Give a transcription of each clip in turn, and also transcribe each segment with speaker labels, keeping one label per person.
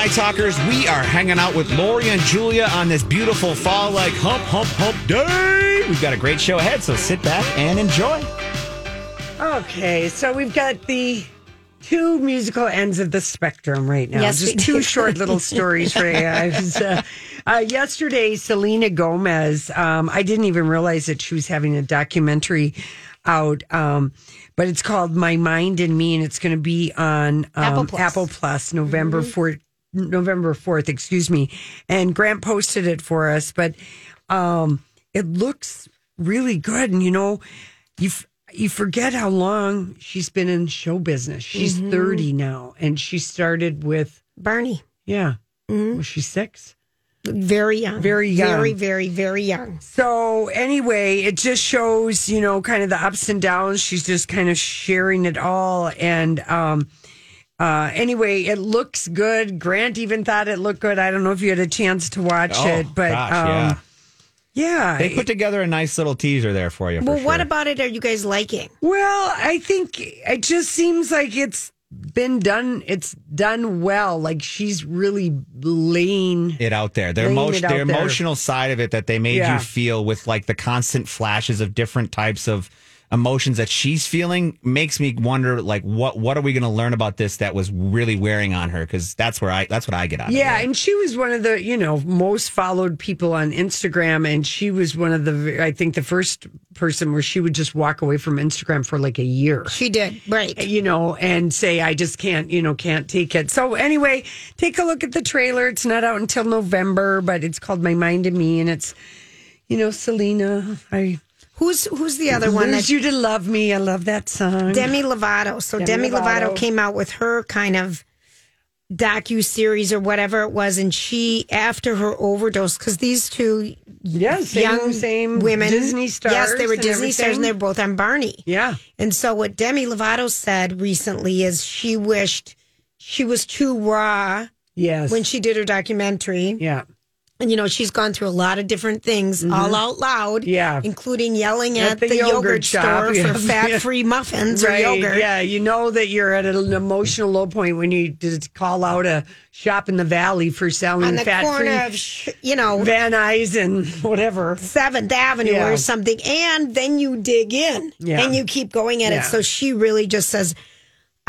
Speaker 1: All right, my talkers, we are hanging out with Lori and Julia on this beautiful fall like hump, hump, hump day. We've got a great show ahead, so sit back and enjoy.
Speaker 2: Okay, so we've got the two musical ends of the spectrum right now.
Speaker 3: Yes,
Speaker 2: Just two short little stories for you guys. Uh, uh, yesterday, Selena Gomez, um, I didn't even realize that she was having a documentary out, um, but it's called My Mind and Me, and it's going to be on um,
Speaker 3: Apple Plus.
Speaker 2: Apple Plus November 4th. November 4th, excuse me. And Grant posted it for us, but um, it looks really good. And you know, you f- you forget how long she's been in show business. She's
Speaker 3: Mm-hmm.
Speaker 2: 30 now, and she started with
Speaker 3: Barney,
Speaker 2: yeah. Was she six?
Speaker 3: very young,
Speaker 2: Very young.
Speaker 3: very, very, very young.
Speaker 2: So anyway, it just shows, you know, kind of the ups and downs. She's just kind of sharing it all. And um uh anyway, it looks good. Grant even thought it looked good. I don't know if you had a chance to watch
Speaker 1: Oh,
Speaker 2: it, but
Speaker 1: gosh,
Speaker 2: um
Speaker 1: yeah.
Speaker 2: yeah.
Speaker 1: They put together a nice little teaser there for you. For
Speaker 3: Well, what about it? Are you guys liking?
Speaker 2: Well, I think it just seems like it's been done. It's done well. Like she's really laying.
Speaker 1: it out there? The,
Speaker 2: Laying
Speaker 1: emotion,
Speaker 2: it
Speaker 1: the
Speaker 2: there.
Speaker 1: emotional side of it that they made
Speaker 2: Yeah.
Speaker 1: you feel with like the constant flashes of different types of emotions that she's feeling makes me wonder like what what are we going to learn about this that was really wearing on her because that's where I that's what I get out of
Speaker 2: Yeah, and she was one of the you know most followed people on Instagram, and she was one of the I think the first person where she would just walk away from Instagram for like a year.
Speaker 3: She did, right?
Speaker 2: you know, and say, I just can't, you know, can't take it. So, anyway, take a look at the trailer. It's not out until November, but it's called My Mind and Me, and it's, you know, Selena. I
Speaker 3: Who's who's the other one?
Speaker 2: lose
Speaker 3: That
Speaker 2: you to love me. I love that song.
Speaker 3: Demi Lovato. So
Speaker 2: Demi
Speaker 3: Demi, Lovato.
Speaker 2: Lovato.
Speaker 3: came out with her kind of docu series or whatever it was, and she after her overdose because these two
Speaker 2: yeah, same,
Speaker 3: young
Speaker 2: same
Speaker 3: women,
Speaker 2: Disney stars.
Speaker 3: yes, they were Disney stars, and they're both on Barney.
Speaker 2: yeah.
Speaker 3: And so what Demi Lovato said recently is she wished she was too raw
Speaker 2: Yes.
Speaker 3: when she did her documentary.
Speaker 2: yeah.
Speaker 3: And you know, she's gone through a lot of different things all out loud.
Speaker 2: Mm-hmm. Yeah.
Speaker 3: Including yelling
Speaker 2: At
Speaker 3: at,
Speaker 2: the
Speaker 3: the,
Speaker 2: yogurt
Speaker 3: yogurt, store
Speaker 2: yeah.
Speaker 3: for fat free muffins or yogurt.
Speaker 2: Yeah. You know that you're at an emotional low point when you just call out a shop in the valley for selling fat free
Speaker 3: of, sh- you know,
Speaker 2: Van Nuys and whatever.
Speaker 3: Seventh Avenue
Speaker 2: Yeah.
Speaker 3: or something, and then you dig in
Speaker 2: Yeah.
Speaker 3: and you keep going at it. So she really just says,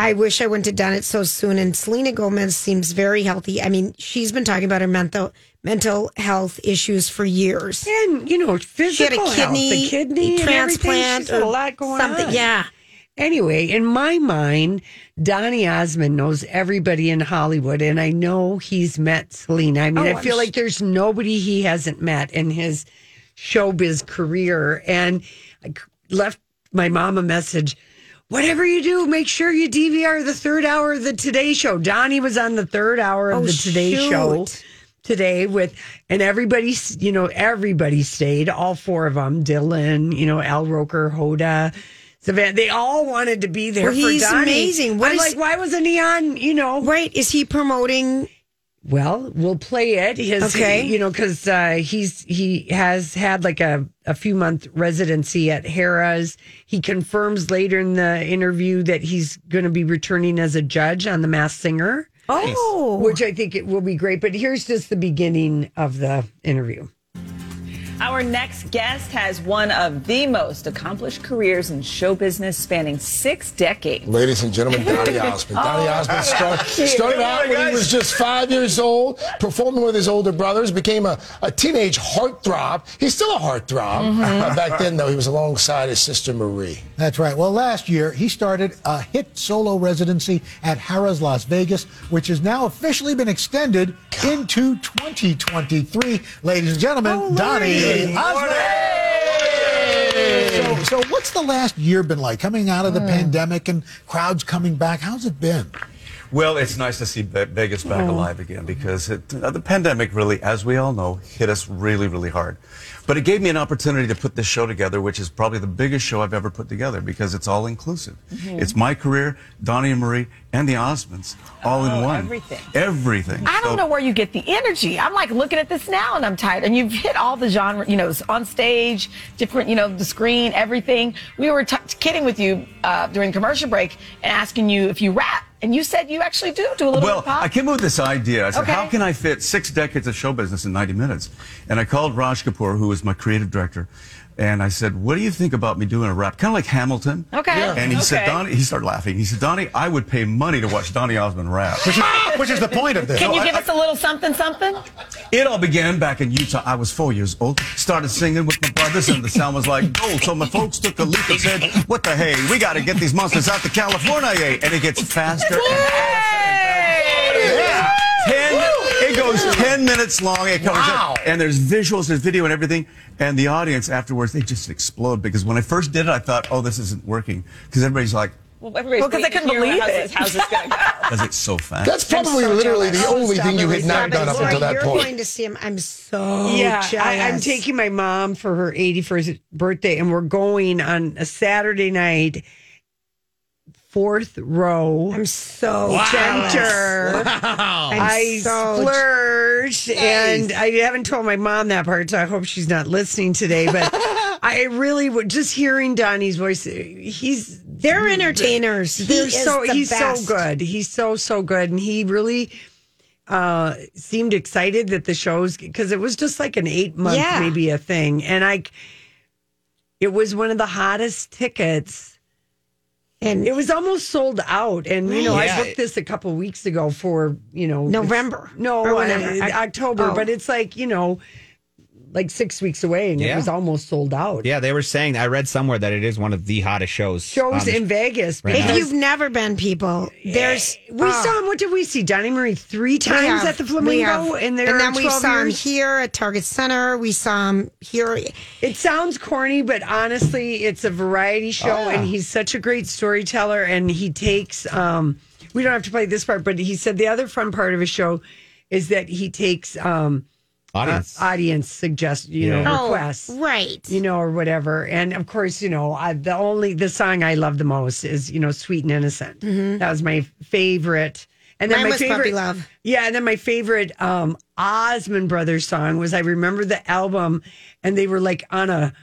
Speaker 3: I wish I wouldn't have done it so soon. And Selena Gomez seems very healthy. I mean, she's been talking about her mental mental health issues for years.
Speaker 2: And, you know,
Speaker 3: She had
Speaker 2: physical
Speaker 3: a kidney,
Speaker 2: health, the kidney
Speaker 3: transplant
Speaker 2: a lot going
Speaker 3: something.
Speaker 2: on.
Speaker 3: Yeah.
Speaker 2: Anyway, in my mind, Donny Osmond knows everybody in Hollywood, and I know he's met Selena. I mean,
Speaker 3: Oh,
Speaker 2: I feel like there's nobody he hasn't met in his showbiz career. And I left my mom a message. Whatever you do, make sure you DVR the third hour of the Today Show. Donny was on the third hour of
Speaker 3: Oh,
Speaker 2: the Today
Speaker 3: shoot.
Speaker 2: Show today with and everybody you know everybody stayed all four of them dylan you know al roker hoda Savannah, they all wanted to be there
Speaker 3: Well,
Speaker 2: for
Speaker 3: he's
Speaker 2: Donny.
Speaker 3: amazing. What
Speaker 2: I'm
Speaker 3: is-
Speaker 2: like why wasn't he on you know
Speaker 3: Right. Is he promoting?
Speaker 2: Well we'll play it his
Speaker 3: Okay.
Speaker 2: you know because uh, he's he has had like a, a few month residency at harrah's he confirms later in the interview that he's going to be returning as a judge on the masked singer
Speaker 3: Oh.
Speaker 2: which i think it will be great but here's just the beginning of the interview
Speaker 4: Our next guest has one of the most accomplished careers in show business spanning six decades.
Speaker 5: Ladies and gentlemen, Donny Osmond. Donny Osmond start, started out when he was just five years old, performing with his older brothers, became a, a teenage heartthrob. He's still a heartthrob. Uh, back then, though, he was alongside his sister Marie.
Speaker 6: That's right. Well, last year, he started a hit solo residency at Harrah's Las Vegas, which has now officially been extended into 2023. Ladies and gentlemen, Donny Osmond. So, so, what's the last year been like? Coming out of the hmm. pandemic and crowds coming back, how's it been?
Speaker 7: Well, it's nice to see Vegas back hmm. alive again because it, uh, the pandemic really, as we all know, hit us really, really hard. But it gave me an opportunity to put this show together, which is probably the biggest show I've ever put together because it's all inclusive. Mm-hmm. It's my career, Donny and Marie, and the Osmonds all in one.
Speaker 4: everything.
Speaker 7: Everything.
Speaker 8: I don't
Speaker 7: So-
Speaker 8: know where you get the energy. I'm like looking at this now and I'm tired. And you've hit all the genre, you know, on stage, different, you know, the screen, everything. We were t- kidding with you uh, during commercial break and asking you if you rap. And you said you actually do do a little
Speaker 7: Well,
Speaker 8: bit of pop.
Speaker 7: I came up with this idea. I said,
Speaker 8: Okay.
Speaker 7: how can I fit six decades of show business in 90 minutes? And I called Raj Kapoor, who was my creative director, and I said, what do you think about me doing a rap? Kind of like Hamilton.
Speaker 8: Okay. Yeah.
Speaker 7: And he said, Donny, he started laughing. He said, Donny, I would pay money to watch Donny Osmond rap.
Speaker 6: Which is, which is the point of this.
Speaker 8: Can you
Speaker 7: I-
Speaker 8: give us a little something, something?
Speaker 7: It all began back in Utah. I was four years old. Started singing with my brothers, and the sound was like gold. So my folks took a leap and said, "What the hey? We got to get these monsters out to California!" Eh? And it gets faster. and
Speaker 6: Yeah.
Speaker 7: Ten. It goes ten minutes long. It covers
Speaker 6: Wow.
Speaker 7: it, and there's visuals, there's video, and everything. And the audience afterwards, they just explode because when I first did it, I thought, "Oh, this isn't working," because everybody's like,
Speaker 4: Well, everybody's
Speaker 8: Well, 'cause they
Speaker 4: waiting to
Speaker 8: couldn't believe
Speaker 4: how's
Speaker 8: it.
Speaker 4: this- How's this going to go?
Speaker 7: "Does it so fast?"
Speaker 5: That's probably
Speaker 3: so
Speaker 5: literally
Speaker 3: jealous.
Speaker 5: the only
Speaker 3: Stop
Speaker 5: thing you had not
Speaker 3: But
Speaker 5: done up
Speaker 3: Lori,
Speaker 5: until that
Speaker 3: you're
Speaker 5: point.
Speaker 3: going to see him. I'm so
Speaker 2: yeah,
Speaker 3: jealous.
Speaker 2: I, I'm taking my mom for her 81st birthday, and we're going on a Saturday night, fourth row.
Speaker 3: I'm so
Speaker 2: center.
Speaker 3: I'm
Speaker 2: I
Speaker 3: so
Speaker 2: splurged, and I haven't told my mom that part, so I hope she's not listening today. But I really would just hearing Donny's voice. He's
Speaker 3: They're entertainers. He
Speaker 2: they're
Speaker 3: is
Speaker 2: so
Speaker 3: the
Speaker 2: he's
Speaker 3: best.
Speaker 2: so good. He's so so good, and he really uh seemed excited that the shows because it was just like an eight month
Speaker 3: Yeah.
Speaker 2: maybe a thing, and I it was one of the hottest tickets.
Speaker 3: And
Speaker 2: It was almost sold out, and you know
Speaker 1: Yeah.
Speaker 2: I booked this a couple weeks ago for you know
Speaker 3: November
Speaker 2: no
Speaker 3: or whatever.
Speaker 2: uh,
Speaker 3: I-
Speaker 2: October,
Speaker 3: oh.
Speaker 2: but it's like you know like six weeks away, and it was almost sold out.
Speaker 1: Yeah, they were saying I read somewhere that it is one of the hottest shows.
Speaker 2: Shows
Speaker 1: on the-
Speaker 2: in Vegas.
Speaker 1: Right
Speaker 3: if
Speaker 1: now.
Speaker 3: you've never been, people, there's
Speaker 2: We
Speaker 3: oh,
Speaker 2: saw him. What did we see? Johnny Marie three times
Speaker 3: have-
Speaker 2: at the Flamingo, and there
Speaker 3: and then we
Speaker 2: 12
Speaker 3: saw him here at Target Center. We saw him here.
Speaker 2: It sounds corny, but honestly, it's a variety show,
Speaker 3: Oh,
Speaker 2: and he's such a great storyteller. And he takes. um We don't have to play this part, but he said the other fun part of his show is that he takes um
Speaker 1: audience.
Speaker 2: uh, audience suggest you know requests.
Speaker 3: Oh, right.
Speaker 2: you know, or whatever. And of course, you know, I, the only the song I love the most is you know, "Sweet and Innocent." That was my favorite. And then
Speaker 3: Mm-hmm. Mine
Speaker 2: my
Speaker 3: was
Speaker 2: favorite,
Speaker 3: Puppy Love.
Speaker 2: yeah. And then my favorite um Osmond Brothers song was I remember the album, and they were like on a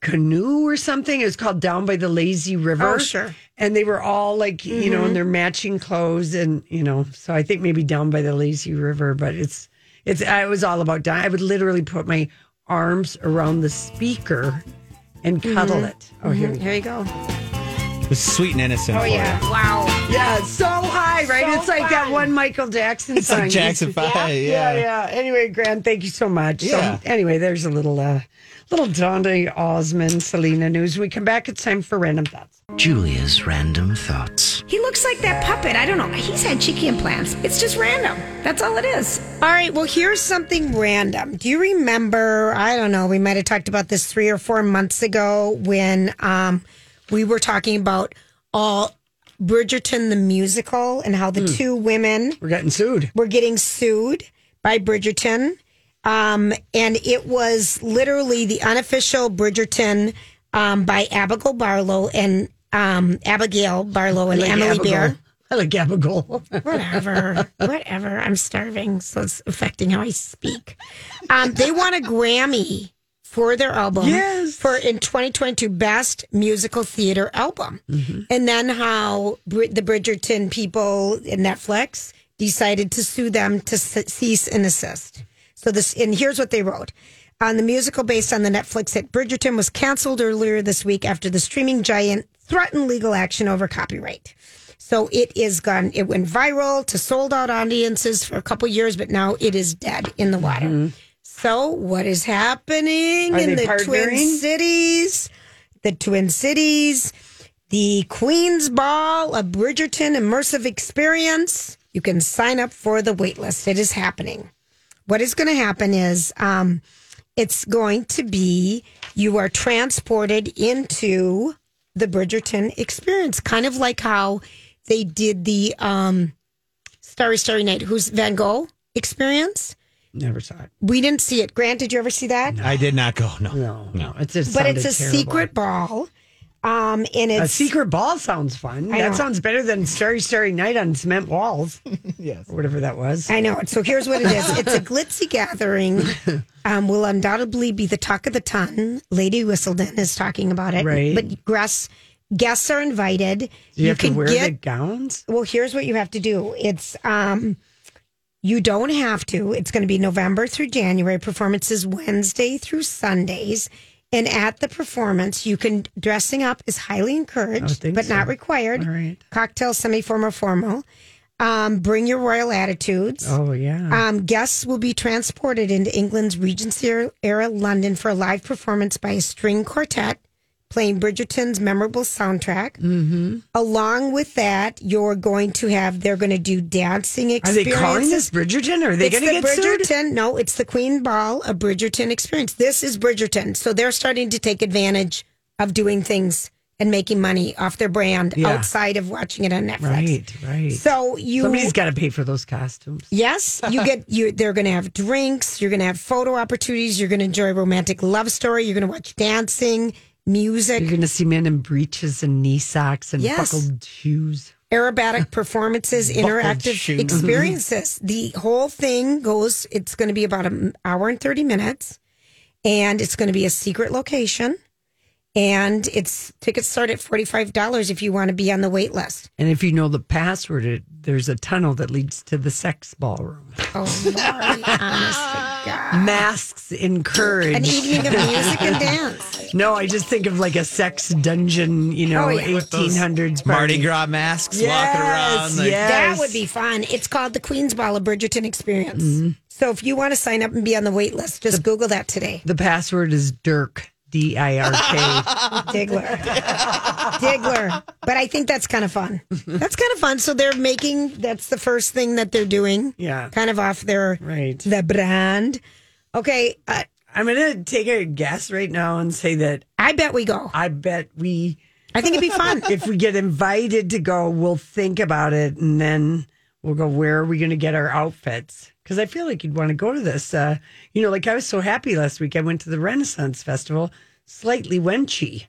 Speaker 2: canoe or something. It was called "Down by the Lazy River."
Speaker 3: Oh, sure.
Speaker 2: And they were all like, you
Speaker 3: Mm-hmm.
Speaker 2: know, in their matching clothes, and you know, so I think maybe "Down by the Lazy River," but it's it's it was all about. I would literally put my arms around the speaker and cuddle it. Oh, here we go.
Speaker 3: Here you go.
Speaker 1: It was sweet and innocent.
Speaker 3: Oh
Speaker 1: for
Speaker 3: yeah!
Speaker 1: you.
Speaker 3: Wow.
Speaker 2: Yeah, so high, right?
Speaker 3: So
Speaker 2: it's like that one Michael Jackson song.
Speaker 1: like Jackson Five,
Speaker 2: Yeah,
Speaker 1: yeah.
Speaker 2: yeah. Anyway, Grant, thank you so much.
Speaker 1: Yeah.
Speaker 2: So anyway, there's a little uh little Dante Osmond, Selena news. When we come back, it's time for random thoughts.
Speaker 9: Julia's random thoughts.
Speaker 10: He looks like that puppet. I don't know. He's had cheeky implants. It's just random. That's all it is.
Speaker 3: All right. Well, here's something random. Do you remember? I don't know. We might have talked about this three or four months ago when um, we were talking about all Bridgerton the musical and how the two women
Speaker 2: We're getting sued.
Speaker 3: were getting sued by Bridgerton. Um, and it was literally the unofficial Bridgerton um, by Abigail Barlow and um, Abigail Barlow and
Speaker 2: like
Speaker 3: Emily
Speaker 2: Abigail.
Speaker 3: Bear.
Speaker 2: I like Abigail.
Speaker 3: Whatever, whatever. I'm starving, so it's affecting how I speak. Um, they won a Grammy for their album
Speaker 2: Yes.
Speaker 3: for in 2022 best musical theater album and then how Brid- the bridgerton people in netflix decided to sue them to ce- cease and assist so this and here's what they wrote on the musical based on the Netflix hit Bridgerton was canceled earlier this week after the streaming giant threatened legal action over copyright. So it is gone. It went viral to sold out audiences for a couple years, but now it is dead in the water. Mm-hmm. So what is happening
Speaker 2: Are
Speaker 3: in the Twin? Cities? The Twin Cities, the Queen's Ball, a Bridgerton immersive experience. You can sign up for the waitlist. It is happening. What is going to happen is um, it's going to be you are transported into the Bridgerton experience, kind of like how they did the um, Starry Starry Night, who's Van Gogh experience.
Speaker 2: Never saw it.
Speaker 3: We didn't see it. Grant, did you ever see that?
Speaker 1: I did not go. No,
Speaker 2: No, no, it's just.
Speaker 3: but it's a
Speaker 2: terrible.
Speaker 3: secret ball. Um, and it's
Speaker 2: A secret ball sounds fun.
Speaker 3: I
Speaker 2: that
Speaker 3: know.
Speaker 2: sounds better than Starry Starry Night on cement walls.
Speaker 1: yes.
Speaker 2: Or whatever that was.
Speaker 3: I know. So here's what it is. It's a glitzy gathering. Um, will undoubtedly be the talk of the ton. Lady Whistledown is talking about it.
Speaker 2: Right.
Speaker 3: But guests, guests are invited.
Speaker 2: Do you, have to wear the gowns?
Speaker 3: Well, here's what you have to do. It's um you don't have to. It's going to be November through January. Performances Wednesday through Sundays. And at the performance, you can dressing up is highly encouraged, but not required.
Speaker 2: All right.
Speaker 3: Cocktail, semi-formal, formal. Um, bring your royal attitudes.
Speaker 2: Oh yeah.
Speaker 3: Um, guests will be transported into England's Regency era London for a live performance by a string quartet playing Bridgerton's memorable soundtrack. Mm-hmm. Along with that, you're going to have, they're going to do dancing
Speaker 2: Are they calling this Bridgerton? Are they going to
Speaker 3: the
Speaker 2: get sued?
Speaker 3: Bridgerton. No, it's the Queen Ball, a Bridgerton experience. This is Bridgerton. So they're starting to take advantage of doing things and making money off their brand
Speaker 2: Yeah.
Speaker 3: outside of watching it on Netflix.
Speaker 2: Right, right.
Speaker 3: So you
Speaker 2: Somebody's got to pay for those costumes.
Speaker 3: Yes, you get you. They're going to have drinks. You're going to have photo opportunities. You're going to enjoy a romantic love story. You're going to watch dancing, music,
Speaker 2: You're going to see men in breeches and knee socks and
Speaker 3: Yes.
Speaker 2: buckled shoes.
Speaker 3: aerobatic performances, interactive
Speaker 1: shoes.
Speaker 3: experiences. The whole thing goes. It's going to be about an hour and thirty minutes, and it's going to be a secret location. And it's tickets start at forty five dollars if you want to be on the wait list.
Speaker 2: And if you know the password, it, there's a tunnel that leads to the sex ballroom.
Speaker 3: Oh, Lord, honest God.
Speaker 2: Masks encouraged.
Speaker 3: An evening of music and dance.
Speaker 2: No, I just think of like a sex dungeon, you know,
Speaker 3: Oh, yeah.
Speaker 2: 1800s
Speaker 1: Mardi
Speaker 2: party.
Speaker 1: Gras masks
Speaker 2: Yes,
Speaker 1: walking around. Like,
Speaker 2: yes.
Speaker 3: That would be fun. It's called the Queen's Ball of Bridgerton Experience.
Speaker 2: Mm-hmm.
Speaker 3: So if you want to sign up and be on the wait list, just Google that today.
Speaker 2: The password is Dirk, D I R K.
Speaker 3: Diggler. Diggler. But I think that's kind of fun. That's kind of fun. So they're making, that's the first thing that they're doing.
Speaker 2: Yeah.
Speaker 3: Kind of off their,
Speaker 2: Right.
Speaker 3: the brand. Okay. Uh,
Speaker 2: I'm going to take a guess right now and say that
Speaker 3: I bet we go.
Speaker 2: I bet we,
Speaker 3: I think it'd be fun.
Speaker 2: if we get invited to go, we'll think about it and then we'll go, where are we going to get our outfits? Because I feel like you'd want to go to this. Uh, you know, like I was so happy last week. I went to the Renaissance Festival, slightly wenchy,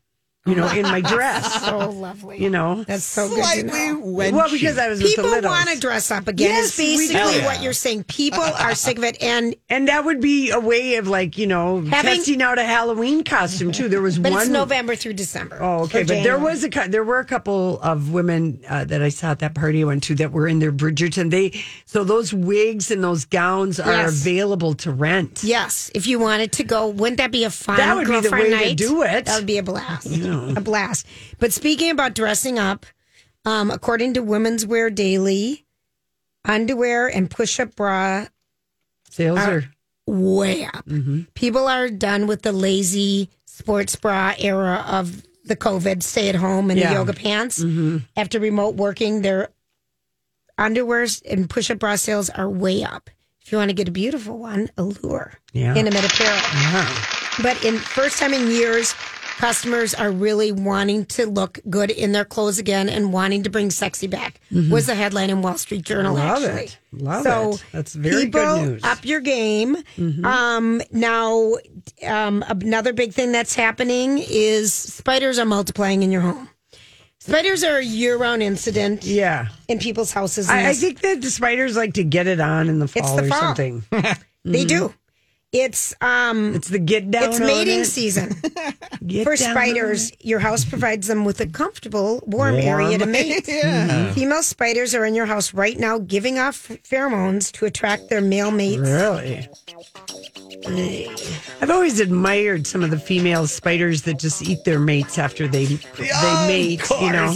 Speaker 2: you know, in my dress.
Speaker 3: so lovely.
Speaker 2: You know,
Speaker 3: That's so good to know.
Speaker 2: well, because I was
Speaker 3: People
Speaker 2: with the
Speaker 3: want to dress up again.
Speaker 2: Yes,
Speaker 3: is basically
Speaker 2: do.
Speaker 3: what you're saying. People are sick of it. And
Speaker 2: And that would be a way of like, you know,
Speaker 3: Having-
Speaker 2: testing out a Halloween costume too. There was
Speaker 3: but
Speaker 2: one
Speaker 3: it's November through December.
Speaker 2: Oh, okay. But there was a there were a couple of women uh, that I saw at that party I went to that were in their Bridgerton. They so those wigs and those gowns are
Speaker 3: Yes.
Speaker 2: available to rent.
Speaker 3: Yes, if you wanted to go, wouldn't that be a fun
Speaker 2: That would be the
Speaker 3: girlfriend
Speaker 2: way to
Speaker 3: night?
Speaker 2: do it.
Speaker 3: That would be a blast. A blast. But speaking about dressing up, um, according to Women's Wear Daily, underwear and push-up bra
Speaker 2: Sales
Speaker 3: Are-
Speaker 2: are
Speaker 3: way up.
Speaker 2: Mm-hmm.
Speaker 3: People are done with the lazy sports bra era of the COVID stay at home and
Speaker 2: Yeah.
Speaker 3: the yoga pants.
Speaker 2: Mm-hmm.
Speaker 3: After remote working, their underwears and push-up bra sales are way up. If you want to get a beautiful one, Allure,
Speaker 2: Yeah.
Speaker 3: intimate apparel. But in first time in years, customers are really wanting to look good in their clothes again and wanting to bring sexy back. Was the headline in Wall Street Journal?
Speaker 2: Love
Speaker 3: actually.
Speaker 2: it. Love it.
Speaker 3: so
Speaker 2: it. That's very
Speaker 3: people,
Speaker 2: good news. Mm-hmm.
Speaker 3: Up your game. Um, now, um, another big thing that's happening is spiders are multiplying in your home. Spiders are a year-round incident
Speaker 2: yeah.
Speaker 3: in people's houses.
Speaker 2: I, I think that the spiders like to get it on in the fall
Speaker 3: the
Speaker 2: or
Speaker 3: fall.
Speaker 2: something.
Speaker 3: they do. It's um,
Speaker 2: It's the get down.
Speaker 3: it's
Speaker 2: on
Speaker 3: mating
Speaker 2: it.
Speaker 3: season.
Speaker 2: Get
Speaker 3: For
Speaker 2: down on
Speaker 3: spiders,
Speaker 2: it.
Speaker 3: your house provides them with a comfortable, warm,
Speaker 2: Warm.
Speaker 3: area to mate. Yeah. Female spiders are in your house right now, giving off pheromones to attract their male mates.
Speaker 2: Really? I've always admired some of the female spiders that just eat their mates after they they mate. You know,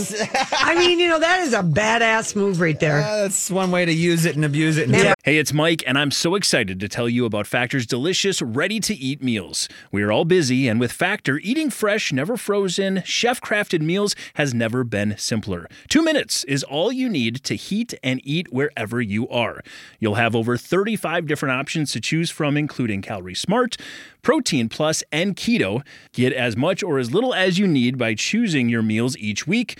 Speaker 2: I mean, you know that is a badass move right there.
Speaker 1: that's one way to use it and abuse it. And
Speaker 2: Yeah.
Speaker 11: Hey, it's Mike, and I'm so excited to tell you about Factor's delicious, ready to eat meals. We are all busy, and with Factor, eating fresh, never frozen, chef crafted meals has never been simpler. Two minutes is all you need to heat and eat wherever you are. You'll have over 35 different options to choose from, including Calorie Smart, Protein Plus, and Keto. Get as much or as little as you need by choosing your meals each week.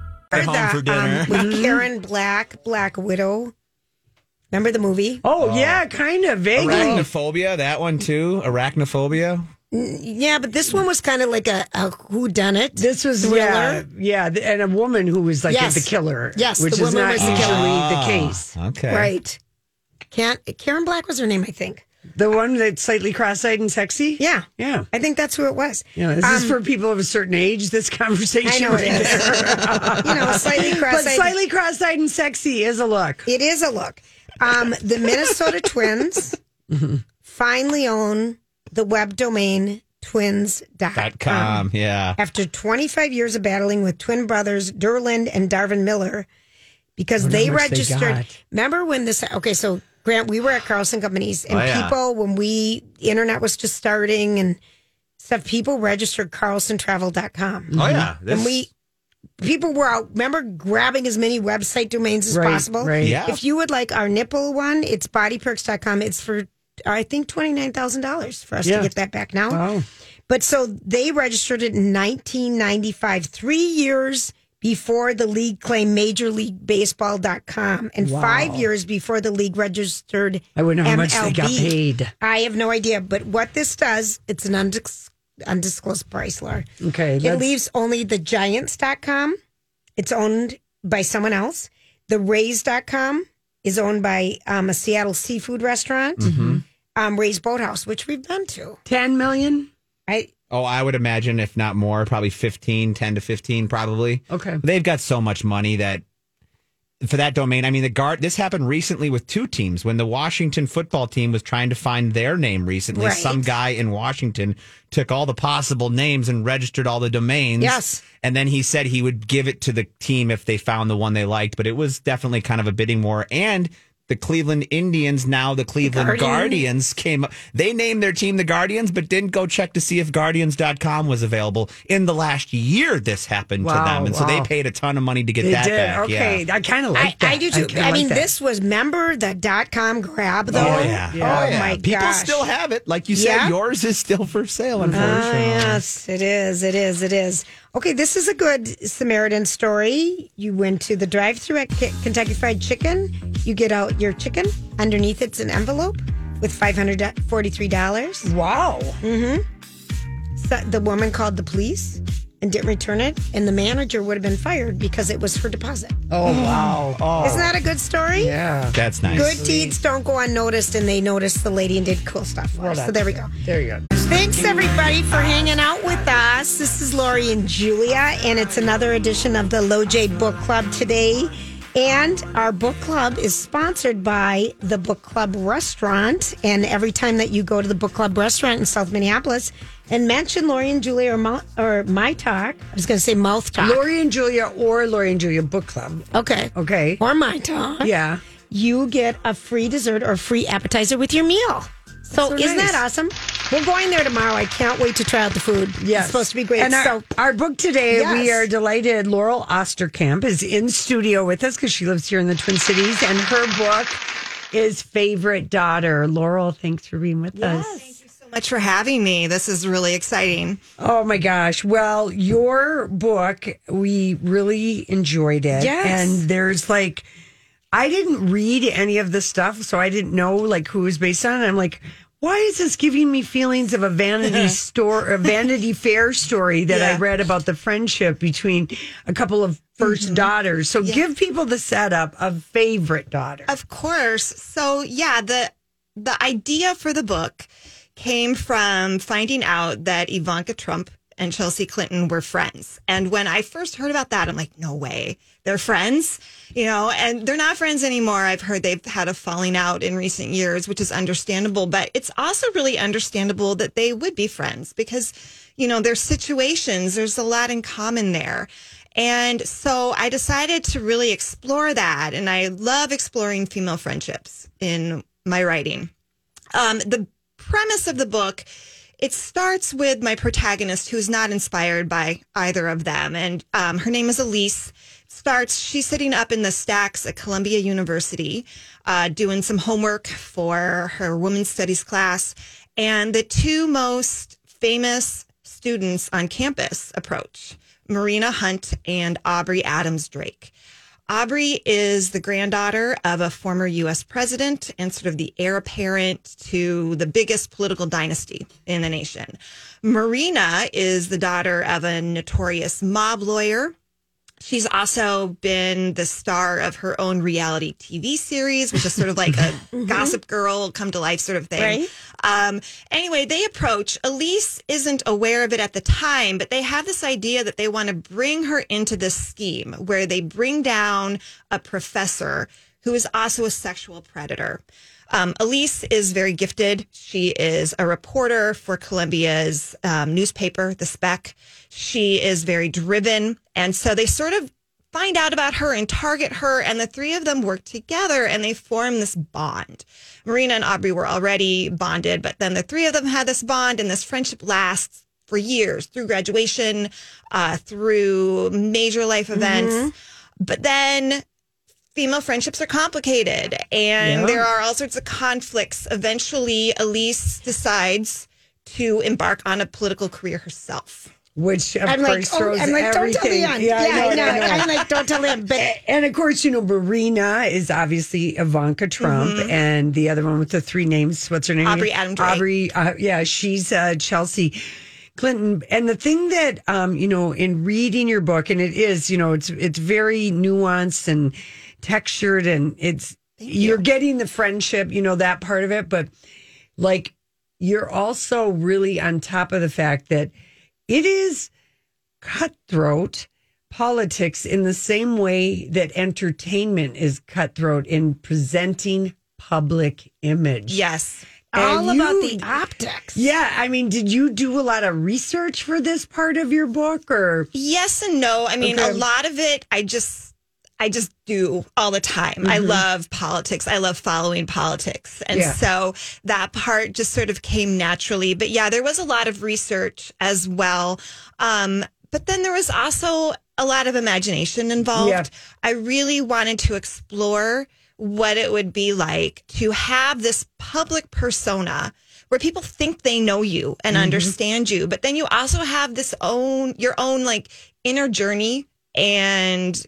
Speaker 3: Heard
Speaker 1: home
Speaker 3: that,
Speaker 1: for dinner.
Speaker 3: um, with Karen Black, Black Widow. Remember the movie?
Speaker 2: Oh, yeah, kind of vaguely.
Speaker 1: Arachnophobia, that one too. Arachnophobia.
Speaker 3: Yeah, but this one was kind of like a, a who done it.
Speaker 2: This was yeah, yeah, and a woman who was like
Speaker 3: Yes.
Speaker 2: the killer.
Speaker 3: Yes,
Speaker 2: which
Speaker 3: the
Speaker 2: is
Speaker 3: woman
Speaker 2: not
Speaker 3: was the
Speaker 2: usually
Speaker 3: killer.
Speaker 2: the case.
Speaker 1: Okay.
Speaker 3: Right. Can't Karen Black was her name, I think.
Speaker 2: The one that's slightly cross-eyed and sexy.
Speaker 3: Yeah,
Speaker 2: yeah.
Speaker 3: I think that's who it was.
Speaker 2: Yeah, this is
Speaker 3: Um,
Speaker 2: for people of a certain age. This conversation,
Speaker 3: I know it
Speaker 2: right
Speaker 3: is.
Speaker 2: there.
Speaker 3: you know, slightly cross-eyed.
Speaker 2: But slightly cross-eyed and sexy is a look.
Speaker 3: It is a look. Um, the Minnesota Twins finally own the web domain twins.com.
Speaker 1: Dot com. Yeah.
Speaker 3: After 25 years of battling with twin brothers Derland and Darvin Miller, because they
Speaker 2: much they
Speaker 3: registered.
Speaker 2: got.
Speaker 3: remember when this? Okay, so Grant, we were at Carlson Companies, and
Speaker 1: Oh, yeah.
Speaker 3: people when we internet was just starting and stuff, people registered CarlsonTravel.com.
Speaker 1: Oh yeah. This-
Speaker 3: And we people were out remember grabbing as many website domains as
Speaker 2: Right,
Speaker 3: possible
Speaker 2: right.
Speaker 1: Yeah.
Speaker 3: if you would like our nipple one it's bodyperks.com it's for i think $29000 for us
Speaker 2: Yeah.
Speaker 3: to get that back now
Speaker 2: Wow.
Speaker 3: but so they registered it in 1995 three years before the league claimed major league baseball.com and five years before the league registered
Speaker 2: I wouldn't know how much they got paid.
Speaker 3: i have no idea but what this does it's an undis- undisclosed price Laura.
Speaker 2: Okay,
Speaker 3: It leaves only the giants.com. It's owned by someone else. The rays.com is owned by um, a Seattle seafood restaurant,
Speaker 2: Mm-hmm.
Speaker 3: um, Ray's Boathouse, which we've been to.
Speaker 2: Ten million.
Speaker 3: I
Speaker 1: Oh, I would imagine if not more, probably 15, 10 to 15 probably.
Speaker 2: Okay.
Speaker 1: They've got so much money that for that domain, I mean the guard this happened recently with two teams when the Washington football team was trying to find their name recently.
Speaker 3: Right.
Speaker 1: Some guy in Washington took all the possible names and registered all the domains.
Speaker 3: Yes.
Speaker 1: And then he said he would give it to the team if they found the one they liked, but it was definitely kind of a bidding war and the Cleveland Indians, now the Cleveland
Speaker 3: Guardian.
Speaker 1: Guardians, came up. They named their team the Guardians, but didn't go check to see if Guardians.com was available. In the last year, this happened to them. And so they paid a ton of money to get
Speaker 2: They
Speaker 1: that
Speaker 2: did.
Speaker 1: back.
Speaker 2: Okay,
Speaker 1: Yeah.
Speaker 2: I kind of
Speaker 3: I,
Speaker 2: like that.
Speaker 3: I do too.
Speaker 2: kinda
Speaker 3: I, mean,
Speaker 2: like that.
Speaker 3: this was member the dot com grab though.
Speaker 1: Oh, yeah.
Speaker 3: Oh,
Speaker 1: yeah.
Speaker 3: my
Speaker 1: People
Speaker 3: gosh.
Speaker 1: still have it. Like you said, yours is still for sale,
Speaker 3: Ah,
Speaker 1: unfortunately.
Speaker 3: yes, it is. It is. It is. Okay, this is a good Samaritan story. You went to the drive-through at K- Kentucky Fried Chicken. You get out your chicken. Underneath it's an envelope with five hundred forty-three dollars.
Speaker 2: wow. Mm-hmm.
Speaker 3: So the woman called the police and didn't return it, and the manager would have been fired because it was her deposit.
Speaker 2: Oh mm. wow. Oh
Speaker 3: Isn't that a good story?
Speaker 2: yeah.
Speaker 1: That's nice.
Speaker 3: Good deeds don't go unnoticed, and they noticed the lady and did cool stuff for us. So there we go.
Speaker 2: There you go.
Speaker 3: Thanks everybody for hanging out with us. This is Lori and Julia, and it's another edition of the LJ Book Club today. And our book club is sponsored by the Book Club Restaurant. And every time that you go to the Book Club Restaurant in South Minneapolis and mention Lori and Julia or, my talk, I was going to say mouth talk.
Speaker 2: Lori and Julia or Lori and Julia book club.
Speaker 3: Okay.
Speaker 2: Okay.
Speaker 3: Or my talk.
Speaker 2: Yeah.
Speaker 3: You get a free dessert or free appetizer with your meal. So,
Speaker 2: So
Speaker 3: isn't
Speaker 2: nice.
Speaker 3: that awesome? We're going there tomorrow. I can't wait to try out the food.
Speaker 2: Yes.
Speaker 3: It's supposed to be great.
Speaker 2: And our,
Speaker 3: so
Speaker 2: our book today, we are delighted. Laurel Osterkamp is in studio with us because she lives here in the Twin Cities, and her book is Favorite Daughter. Laurel, thanks for being with us.
Speaker 12: Much for having me. This is really exciting.
Speaker 2: Oh my gosh. Well, your book, we really enjoyed it.
Speaker 12: Yes.
Speaker 2: And there's like, I didn't read any of the stuff, so I didn't know like who it was based on. I'm like, why is this giving me feelings of a vanity store, a vanity fair story that I read about the friendship between a couple of 1st mm-hmm. daughters? So give people the setup of favorite daughter.
Speaker 12: Of course. So yeah, the the idea for the book came from finding out that Ivanka Trump and Chelsea Clinton were friends. And when I first heard about that, I'm like, no way. They're friends, you know, and they're not friends anymore. I've heard they've had a falling out in recent years, which is understandable, but it's also really understandable that they would be friends because, you know, their situations, there's a lot in common there. And so I decided to really explore that. And I love exploring female friendships in my writing. Um, the premise of the book it starts with my protagonist who's not inspired by either of them. And um, her name is elise. Starts she's sitting up in the stacks at columbia university uh, doing some homework for her women's studies class. And the two most famous students on campus approach marina hunt and aubrey adams drake Aubrey is the granddaughter of a former U.S. president and sort of the heir apparent to the biggest political dynasty in the nation. Marina is the daughter of a notorious mob lawyer. She's also been the star of her own reality TV series, which is sort of like a gossip girl come to life sort of thing.
Speaker 3: Right.
Speaker 12: Um, anyway, they approach. Elise isn't aware of it at the time, but they have this idea that they want to bring her into this scheme where they bring down a professor who is also a sexual predator. Um, Elise is very gifted. She is a reporter for Columbia's um, newspaper, The Spec. She is very driven. And so they sort of find out about her and target her. And the three of them work together and they form this bond. Marina and Aubrey were already bonded, but then the three of them had this bond and this friendship lasts for years through graduation, uh, through major life events. But then female friendships are complicated and
Speaker 2: Yeah.
Speaker 12: there are all sorts of conflicts. Eventually, Elise decides to embark on a political career herself.
Speaker 2: Which of
Speaker 3: I'm like,
Speaker 2: course
Speaker 3: oh,
Speaker 2: throws
Speaker 3: I'm like, don't tell
Speaker 2: everything.
Speaker 3: the.
Speaker 2: Yeah, I
Speaker 3: Yeah,
Speaker 2: know,
Speaker 3: I know.
Speaker 2: I know.
Speaker 3: I'm like, don't tell him. But
Speaker 2: And of course, you know, Marina is obviously Ivanka Trump, and the other one with the three names. What's her name?
Speaker 12: Mm-hmm. Aubrey Adam Drake.
Speaker 2: Aubrey, uh, yeah, she's uh, Chelsea Clinton. And the thing that, um, you know, in reading your book, and it is, you know, it's it's very nuanced and textured, and it's you're getting the friendship, you know, that part of it, but like you're also really on top of the fact that it is cutthroat politics in the same way that entertainment is cutthroat in presenting public image.
Speaker 12: Yes.
Speaker 3: all
Speaker 2: And
Speaker 3: about the optics.
Speaker 2: Yeah, I mean, did you do a lot of research for this part of your book or
Speaker 12: Yes and no. I mean,
Speaker 2: Okay.
Speaker 12: a lot of it I just I just do all the time. I
Speaker 2: Mhm.
Speaker 12: love politics. I love following politics. And
Speaker 2: Yeah.
Speaker 12: so that part just sort of came naturally. But yeah, there was a lot of research as well. Um, but then there was also a lot of imagination involved.
Speaker 2: Yeah.
Speaker 12: I really wanted to explore what it would be like to have this public persona where people think they know you and
Speaker 2: Mm-hmm.
Speaker 12: understand you, but then you also have this own your own like inner journey and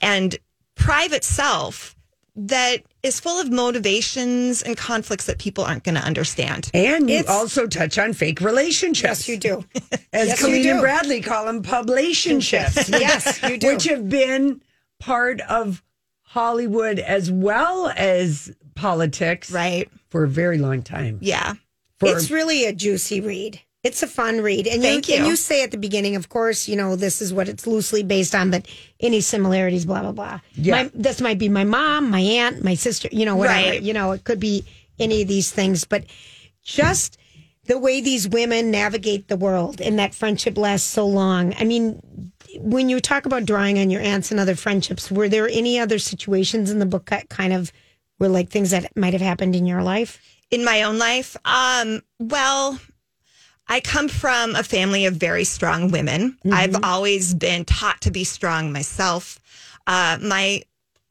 Speaker 12: and private self that is full of motivations and conflicts that people aren't going to understand.
Speaker 2: and you
Speaker 12: It's-
Speaker 2: also touch on fake relationships.
Speaker 3: Yes, you do.
Speaker 2: As
Speaker 3: Yes, you
Speaker 2: Colleen and. Bradley call them publicationships.
Speaker 3: Yes, you do.
Speaker 2: Which have been part of Hollywood as well as politics.
Speaker 12: Right.
Speaker 2: For a very long time.
Speaker 12: Yeah.
Speaker 2: For,
Speaker 3: it's really a juicy read. It's a fun read. And
Speaker 12: Thank
Speaker 3: you, and
Speaker 12: you.
Speaker 3: you say at the beginning, of course, you know, this is what it's loosely based on, but any similarities, blah, blah, blah.
Speaker 2: Yeah.
Speaker 3: My, this might be my mom, my aunt, my sister, you know, whatever.
Speaker 12: Right.
Speaker 3: You know, it could be any of these things, but just the way these women navigate the world and that friendship lasts so long. I mean, when you talk about drawing on your aunts and other friendships, were there any other situations in the book that kind of were like things that might have happened in your life?
Speaker 12: in my own life um well i come from a family of very strong women i've always been taught to be strong myself uh, my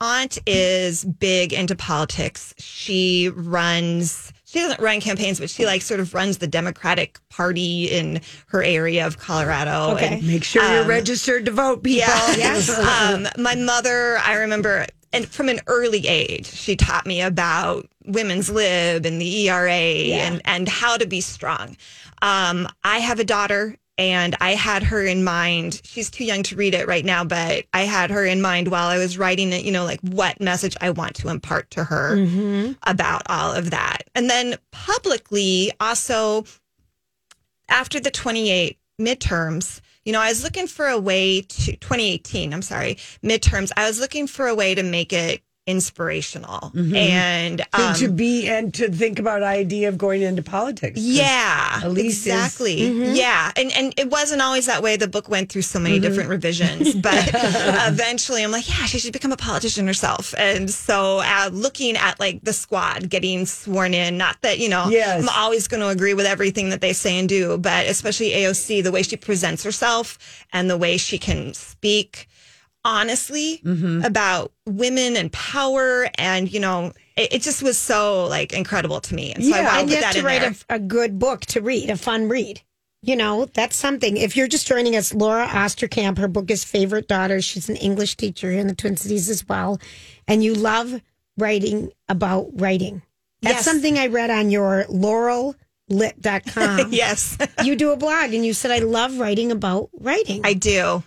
Speaker 12: aunt is big into politics she runs she doesn't run campaigns but she like sort of runs the democratic party in her area of colorado
Speaker 2: Okay.
Speaker 12: and,
Speaker 2: Make sure you're
Speaker 12: um,
Speaker 2: registered to vote, people.
Speaker 12: yeah.
Speaker 2: Yes.
Speaker 12: um, my mother, I remember, and from an early age, she taught me about women's lib and the ERA and, and how to be strong. Um, I have a daughter and I had her in mind. She's too young to read it right now, but I had her in mind while I was writing it, you know, like what message I want to impart to her about all of that. And then publicly, also after the 28 midterms, you know, I was looking for a way to 2018, I'm sorry, midterms. I was looking for a way to make it inspirational
Speaker 2: Mhm.
Speaker 12: and
Speaker 2: To-
Speaker 12: um,
Speaker 2: to be and to think about idea of going into politics
Speaker 12: yeah,
Speaker 2: Elise is-
Speaker 12: exactly.
Speaker 2: Mhm.
Speaker 12: Yeah, and and it wasn't always that way. The book went through so many
Speaker 2: Mhm.
Speaker 12: different revisions, but eventually, I'm like, yeah, she should become a politician herself. And so, uh, looking at like the squad getting sworn in, not that you know,
Speaker 2: Yes.
Speaker 12: I'm always going to agree with everything that they say and do, but especially AOC, the way she presents herself and the way she can speak honestly
Speaker 2: Mm-hmm.
Speaker 12: about women and power and you know it, it just was so like incredible to me and so i
Speaker 3: yeah,
Speaker 12: want
Speaker 3: and
Speaker 12: to
Speaker 3: you have to
Speaker 12: in
Speaker 3: write a, a good book to read, a fun read. You know, that's something. If you're just joining us, Laura Osterkamp, her book is Favorite Daughter. She's an English teacher here in the Twin Cities as well. And you love writing about writing. That's
Speaker 12: Yes.
Speaker 3: something I read on your laurellit.com.
Speaker 12: yes.
Speaker 3: you do a blog and you said, I love writing about writing.
Speaker 12: I do.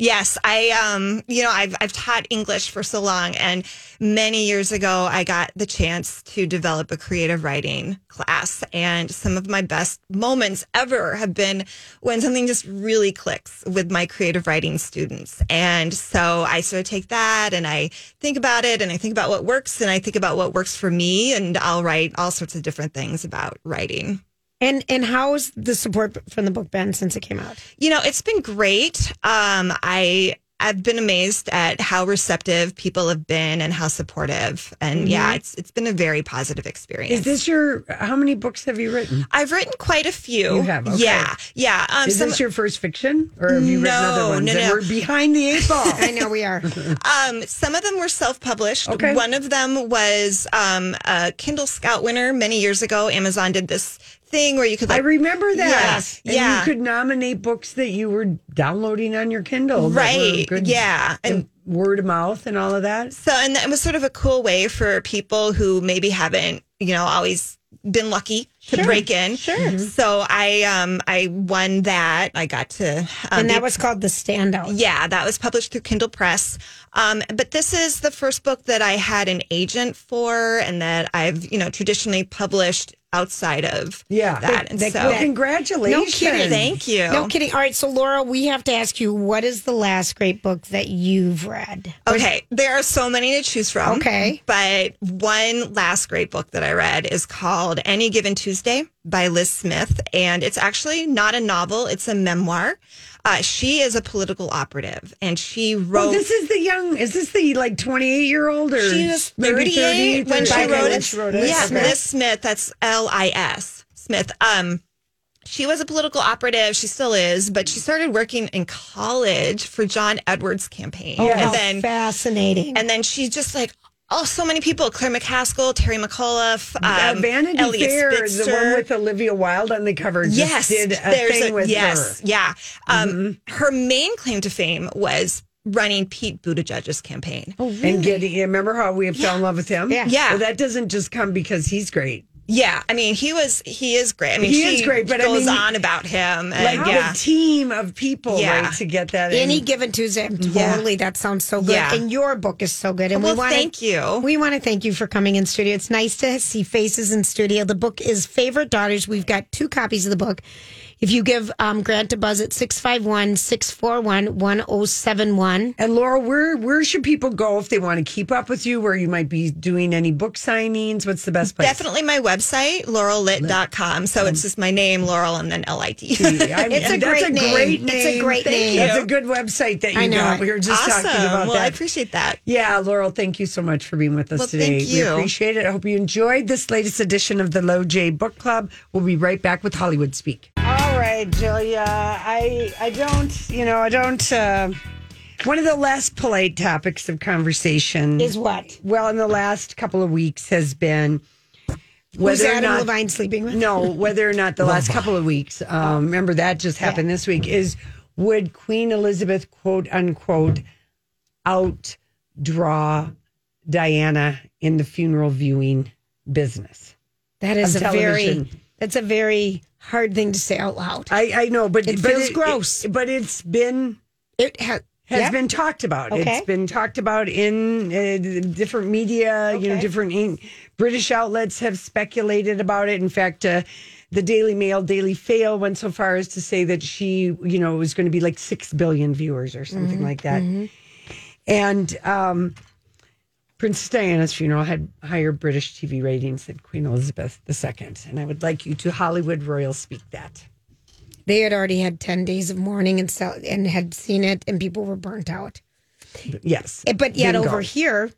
Speaker 12: Yes, I um you know I've I've taught English for so long and many years ago I got the chance to develop a creative writing class and some of my best moments ever have been when something just really clicks with my creative writing students. And so I sort of take that and I think about it and I think about what works and I think about what works for me and I'll write all sorts of different things about writing.
Speaker 3: And and how has the support from the book been since it came out?
Speaker 12: You know, it's been great. Um, I I've been amazed at how receptive people have been and how supportive. And yeah,
Speaker 2: Mhm.
Speaker 12: it's it's been a very positive experience.
Speaker 2: Is this your? How many books have you written?
Speaker 12: I've written quite a few.
Speaker 2: You have, okay.
Speaker 12: Yeah, yeah. Um,
Speaker 2: Is
Speaker 12: some-
Speaker 2: this your first fiction, or have you written other ones?
Speaker 12: no, no.
Speaker 2: We're behind the eight ball.
Speaker 3: I know we are.
Speaker 12: Um, some of them were self-published.
Speaker 2: Okay.
Speaker 12: One of them was um, a Kindle Scout winner many years ago. Amazon did this thing where you could. Like,
Speaker 2: I remember that.
Speaker 12: Yes,
Speaker 2: And
Speaker 12: yeah.
Speaker 2: you could nominate books that you were downloading on your Kindle. that were
Speaker 12: Right,
Speaker 2: good-
Speaker 12: yeah.
Speaker 2: And word of mouth and all of that.
Speaker 12: So, and it was sort of a cool way for people who maybe haven't, you know, always been lucky to
Speaker 3: Sure,
Speaker 12: break in.
Speaker 3: sure.
Speaker 12: So I, um, I won that. I got to, um,
Speaker 3: and that
Speaker 12: be-
Speaker 3: was called The Standout.
Speaker 12: yeah, that was published through Kindle Press. Um, but this is the first book that I had an agent for, and that I've, you know, traditionally published outside of
Speaker 2: Yeah.
Speaker 12: that. And
Speaker 2: That-
Speaker 12: so,
Speaker 2: well, congratulations.
Speaker 3: No kidding.
Speaker 12: Thank you.
Speaker 3: No kidding. All right, so Laura, we have to ask you, what is the last great book that you've read?
Speaker 12: Okay, there are so many to choose from.
Speaker 3: Okay.
Speaker 12: But one last great book that I read is called Any Given Tuesday by Lis Smith. And it's actually not a novel, it's a memoir. Uh, she is a political operative and she wrote.
Speaker 2: Oh, this is the young. Is this the like twenty eight year old or
Speaker 12: she was
Speaker 2: maybe
Speaker 12: 38 when she
Speaker 2: 30?
Speaker 12: wrote
Speaker 2: Okay,
Speaker 12: it.
Speaker 2: she wrote it.
Speaker 12: Yeah,
Speaker 2: Okay.
Speaker 12: Lis Smith. That's L I S Smith. Um, she was a political operative. She still is, but she started working in college for John Edwards' campaign.
Speaker 3: Oh,
Speaker 12: and then
Speaker 3: fascinating.
Speaker 12: and then she's just like, oh, so many people: Claire McCaskill, Terry McAuliffe,
Speaker 2: Uh,
Speaker 12: um,
Speaker 2: Vanity
Speaker 12: Eliot
Speaker 2: Fair,
Speaker 12: Spitzer.
Speaker 2: the one with Olivia Wilde on the cover, just
Speaker 12: yes,
Speaker 2: did a
Speaker 12: there's
Speaker 2: thing
Speaker 12: a,
Speaker 2: with
Speaker 12: yes,
Speaker 2: her. Mm-hmm.
Speaker 12: yeah. Um, Her main claim to fame was running Pete Buttigieg's campaign.
Speaker 3: Oh,
Speaker 2: And getting, remember how we fell in love with him?
Speaker 3: Yeah.
Speaker 12: Yeah.
Speaker 2: Well, that doesn't just come because he's great.
Speaker 12: Yeah, I mean, he was he is great. I mean,
Speaker 2: He
Speaker 12: she
Speaker 2: is great, but I
Speaker 12: goes
Speaker 2: mean,
Speaker 12: on about him. And
Speaker 2: Like
Speaker 12: yeah,
Speaker 2: the team of people,
Speaker 12: Yeah.
Speaker 2: right, to get that in.
Speaker 3: Any
Speaker 2: in.
Speaker 3: given Tuesday,
Speaker 12: Yeah.
Speaker 3: totally. That sounds so good.
Speaker 12: Yeah.
Speaker 3: And your book is so good. And
Speaker 12: Well,
Speaker 3: we want
Speaker 12: thank you.
Speaker 3: We want to thank you for coming in studio. It's nice to see faces in studio. The book is Favorite Daughters. We've got two copies of the book. If you give um, Grant a buzz at 651 641 1071.
Speaker 2: And Laurel, where where should people go if they want to keep up with you? Where you might be doing any book signings? What's the best place?
Speaker 12: Definitely my website, laurellit.com. So it's just my name, Laurel, and then L I T.
Speaker 2: I-
Speaker 12: It's a great
Speaker 2: a
Speaker 12: name.
Speaker 2: great
Speaker 12: It's a great
Speaker 2: Thank
Speaker 12: name.
Speaker 2: you. That's a good website that you
Speaker 12: I know
Speaker 2: got. We were just talking
Speaker 12: Awesome.
Speaker 2: about
Speaker 12: Well,
Speaker 2: that.
Speaker 12: I appreciate that.
Speaker 2: Yeah, Laurel, thank you so much for being with us
Speaker 12: Well,
Speaker 2: today.
Speaker 12: thank
Speaker 2: We
Speaker 12: you.
Speaker 2: appreciate it. I hope you enjoyed this latest edition of the LJ Book Club. We'll be right back with Hollywood Speak. Right, Julia. I I don't, you know, I don't. Uh, one of the less polite topics of conversation
Speaker 3: Is what?
Speaker 2: Well, in the last couple of weeks has been
Speaker 3: Who's
Speaker 2: or
Speaker 3: Adam
Speaker 2: not-
Speaker 3: Levine sleeping with?
Speaker 2: No, whether or not the last couple of weeks, um, remember that just happened this week, is would Queen Elizabeth, quote unquote, outdraw Diana in the funeral viewing business?
Speaker 3: That is a very
Speaker 2: television.
Speaker 3: That's a very hard thing to say out loud.
Speaker 2: I, I know, but
Speaker 3: It
Speaker 2: but
Speaker 3: feels gross.
Speaker 2: but it's been
Speaker 3: it ha-
Speaker 2: has been talked about.
Speaker 3: Okay.
Speaker 2: It's been talked about in uh, different media. You know, different in- British outlets have speculated about it. In fact, uh, the Daily Mail, Daily Fail went so far as to say that she, you know, was going to be like six billion viewers or something
Speaker 3: Mhm,
Speaker 2: like that.
Speaker 3: mhm.
Speaker 2: And um, Princess Diana's funeral had higher British TV ratings than Queen Elizabeth II. And I would like you to Hollywood Royal speak that.
Speaker 3: They had already had ten days of mourning and so, and had seen it, and people were burnt out.
Speaker 2: Yes,
Speaker 3: Eh, But yet
Speaker 2: Bingo.
Speaker 3: over here,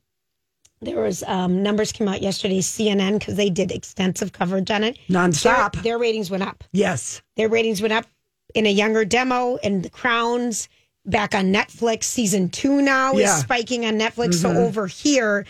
Speaker 3: there was um, numbers came out yesterday. CNN because they did extensive coverage on it
Speaker 2: Nonstop.
Speaker 3: Their, their ratings went up.
Speaker 2: Yes.
Speaker 3: Their ratings went up in a younger demo, and The Crowns back on Netflix. Season two now
Speaker 2: Yeah.
Speaker 3: is spiking on Netflix. So
Speaker 2: Mhm.
Speaker 3: over here,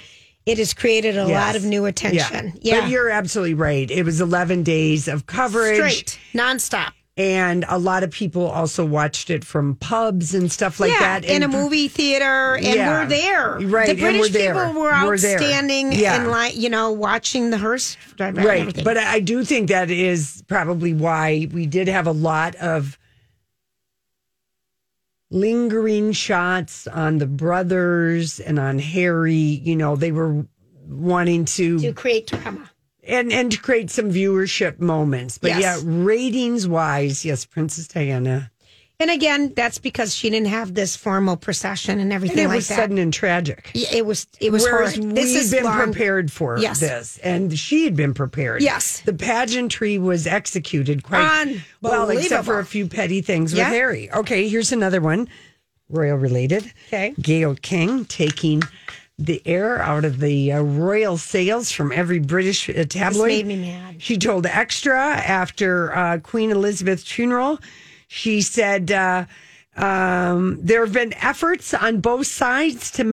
Speaker 3: it has created a lot of new attention.
Speaker 2: Yeah.
Speaker 3: Yeah,
Speaker 2: you're absolutely right. It was 11 days of coverage.
Speaker 3: straight, nonstop.
Speaker 2: And a lot of people also watched it from pubs and stuff like
Speaker 3: yeah,
Speaker 2: that.
Speaker 3: in a movie theater, and
Speaker 2: Yeah.
Speaker 3: we're there.
Speaker 2: Right,
Speaker 3: the British
Speaker 2: we're
Speaker 3: people were outstanding
Speaker 2: Yeah.
Speaker 3: and like you know watching the hearse drive
Speaker 2: Right. But I do think that is probably why we did have a lot of lingering shots on the brothers and on Harry. You know, they were wanting to
Speaker 3: to create drama.
Speaker 2: and and to create some viewership moments. But
Speaker 3: Yes.
Speaker 2: yeah, ratings wise, yes, Princess Diana.
Speaker 3: And again, that's because she didn't have this formal procession and everything
Speaker 2: And it
Speaker 3: like
Speaker 2: was
Speaker 3: that.
Speaker 2: sudden and tragic.
Speaker 3: Yeah, it was. It was
Speaker 2: Whereas we've
Speaker 3: This is
Speaker 2: been
Speaker 3: long-
Speaker 2: prepared for
Speaker 3: Yes.
Speaker 2: this, and she had been prepared.
Speaker 3: Yes.
Speaker 2: the pageantry was executed quite well, except for a few petty things
Speaker 3: Yeah.
Speaker 2: with Harry. Okay, here's another one, royal related.
Speaker 3: Okay,
Speaker 2: Gayle King taking the air out of the uh, royal sails from every British uh, tabloid.
Speaker 3: made me mad.
Speaker 2: She told Extra after uh, Queen Elizabeth's funeral, she said uh, um, there have been efforts on both sides to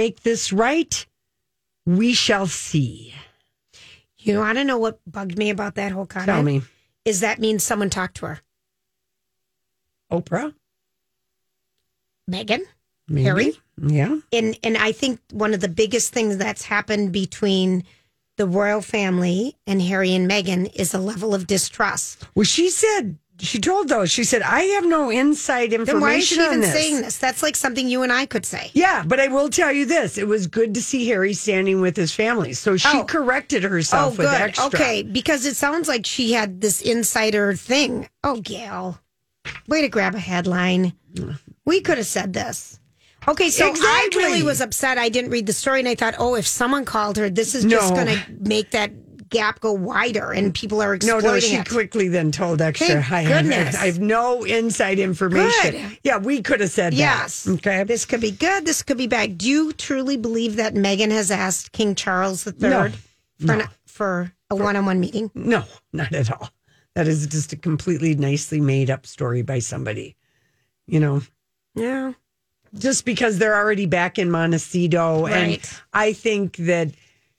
Speaker 2: make this right. We shall see.
Speaker 3: You want to know what bugged me about that whole comment?
Speaker 2: Tell me.
Speaker 3: Is that means someone talked to her?
Speaker 2: Oprah?
Speaker 3: Meghan?
Speaker 2: Maybe.
Speaker 3: Harry?
Speaker 2: Yeah.
Speaker 3: And and I think one of the biggest things that's happened between the royal family and Harry and Meghan is a level of distrust.
Speaker 2: Well, she said, she told those, she said, I have no inside information
Speaker 3: Then why is she even
Speaker 2: this.
Speaker 3: saying this? That's like something you and I could say.
Speaker 2: Yeah, but I will tell you this. It was good to see Harry standing with his family. So she
Speaker 3: Oh.
Speaker 2: corrected herself
Speaker 3: oh,
Speaker 2: with
Speaker 3: good.
Speaker 2: extra.
Speaker 3: Okay, because it sounds like she had this insider thing. Oh, Gayle, way to grab a headline. We could have said this. Okay, so
Speaker 2: Exactly.
Speaker 3: I really was upset. I didn't read the story, and I thought, oh, if someone called her, this is just
Speaker 2: No.
Speaker 3: going to make that gap go wider and people are
Speaker 2: No,
Speaker 3: exploiting
Speaker 2: no, she
Speaker 3: it.
Speaker 2: quickly then told extra.
Speaker 3: Thank
Speaker 2: I have,
Speaker 3: goodness.
Speaker 2: I have no inside information.
Speaker 3: Good.
Speaker 2: Yeah, we could have said
Speaker 3: Yes.
Speaker 2: that. Okay.
Speaker 3: This could be good. This could be bad. Do you truly believe that Meghan has asked King Charles III
Speaker 2: No.
Speaker 3: for,
Speaker 2: No.
Speaker 3: an, for a one on one meeting?
Speaker 2: No, not at all. That is just a completely nicely made up story by somebody. You know,
Speaker 3: Yeah.
Speaker 2: just because they're already back in Montecito. And I think that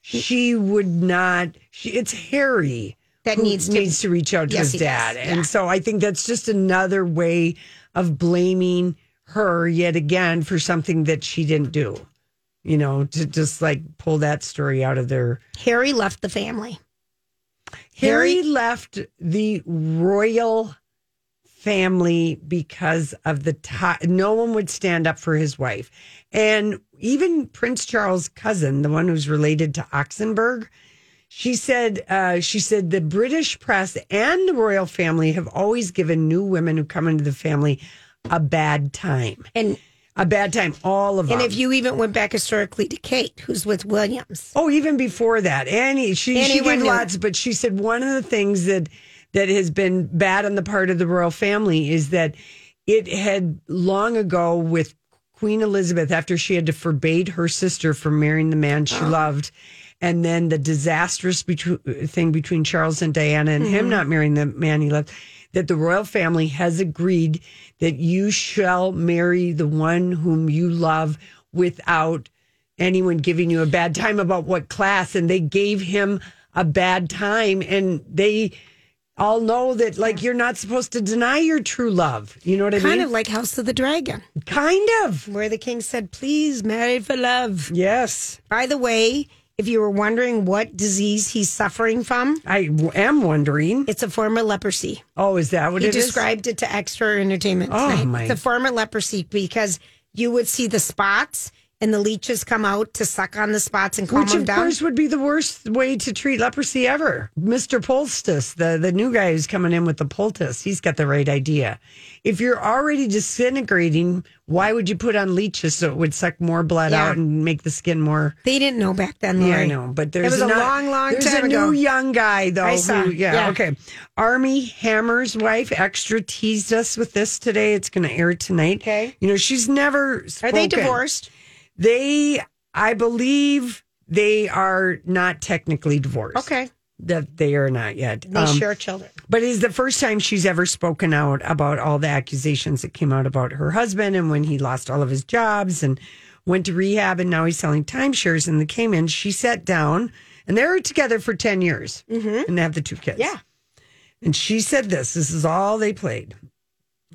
Speaker 2: she would not, she, it's Harry
Speaker 3: That needs to-
Speaker 2: needs to reach out to
Speaker 3: Yes,
Speaker 2: his dad.
Speaker 3: Yeah.
Speaker 2: And so I think that's just another way of blaming her yet again for something that she didn't do. You know, to just like pull that story out of their
Speaker 3: Harry left the family.
Speaker 2: Harry left the royal family because of the tie. No one would stand up for his wife. And even Prince Charles' cousin, the one who's related to Oxenberg, she said, uh, she said the British press and the royal family have always given new women who come into the family a bad time.
Speaker 3: And
Speaker 2: a bad time, all of them.
Speaker 3: And if you even went back historically to Kate, who's with Williams.
Speaker 2: Oh, even before that, Annie. She she
Speaker 3: Anyone knew.
Speaker 2: lots, but she said one of the things that that has been bad on the part of the royal family is that it had long ago with Queen Elizabeth after she had to forbade her sister from marrying the man she loved. And then the disastrous between, thing between Charles and Diana and him
Speaker 3: Mhm.
Speaker 2: not marrying the man he loved, that the royal family has agreed that you shall marry the one whom you love without anyone giving you a bad time about what class and they gave him a bad time and they all know that like you're not supposed to deny your true love you know what i
Speaker 3: kind
Speaker 2: mean Kind
Speaker 3: of like House of the Dragon.
Speaker 2: Kind of.
Speaker 3: Where the king said, please marry for love.
Speaker 2: Yes.
Speaker 3: By the way, if you were wondering what disease he's suffering from,
Speaker 2: I am wondering.
Speaker 3: It's a form of leprosy.
Speaker 2: oh is that what
Speaker 3: he
Speaker 2: it is?
Speaker 3: described it to extra entertainment.
Speaker 2: Oh,
Speaker 3: tonight.
Speaker 2: my-
Speaker 3: The form of leprosy because you would see the spots and the leeches come out to suck on the spots and calm
Speaker 2: Which
Speaker 3: them
Speaker 2: of
Speaker 3: down.
Speaker 2: course would be the worst way to treat leprosy ever. Mr. Poultice, the, the new guy who's coming in with the poultice, he's got the right idea. If you're already disintegrating, why would you put on leeches so it would suck more blood
Speaker 3: Yeah.
Speaker 2: out and make the skin more?
Speaker 3: They didn't know back then.
Speaker 2: Yeah, I know, but
Speaker 3: It
Speaker 2: there's
Speaker 3: was a
Speaker 2: not-
Speaker 3: long, long
Speaker 2: there's
Speaker 3: time
Speaker 2: a
Speaker 3: ago.
Speaker 2: new young guy though.
Speaker 3: I saw,
Speaker 2: who- yeah,
Speaker 3: yeah.
Speaker 2: okay. Armie Hammer's wife extra teased us with this today. It's going to air tonight. Okay, you know she's never.
Speaker 3: Are they divorced?
Speaker 2: They, I believe, they are not technically divorced.
Speaker 3: Okay.
Speaker 2: That they are not yet.
Speaker 3: They
Speaker 2: Um,
Speaker 3: share children.
Speaker 2: but it's the first time she's ever spoken out about all the accusations that came out about her husband and when he lost all of his jobs and went to rehab and now he's selling timeshares in the Cayman. She sat down and they were together for 10 years and they have the two kids.
Speaker 3: Yeah.
Speaker 2: And she said this this is all they played.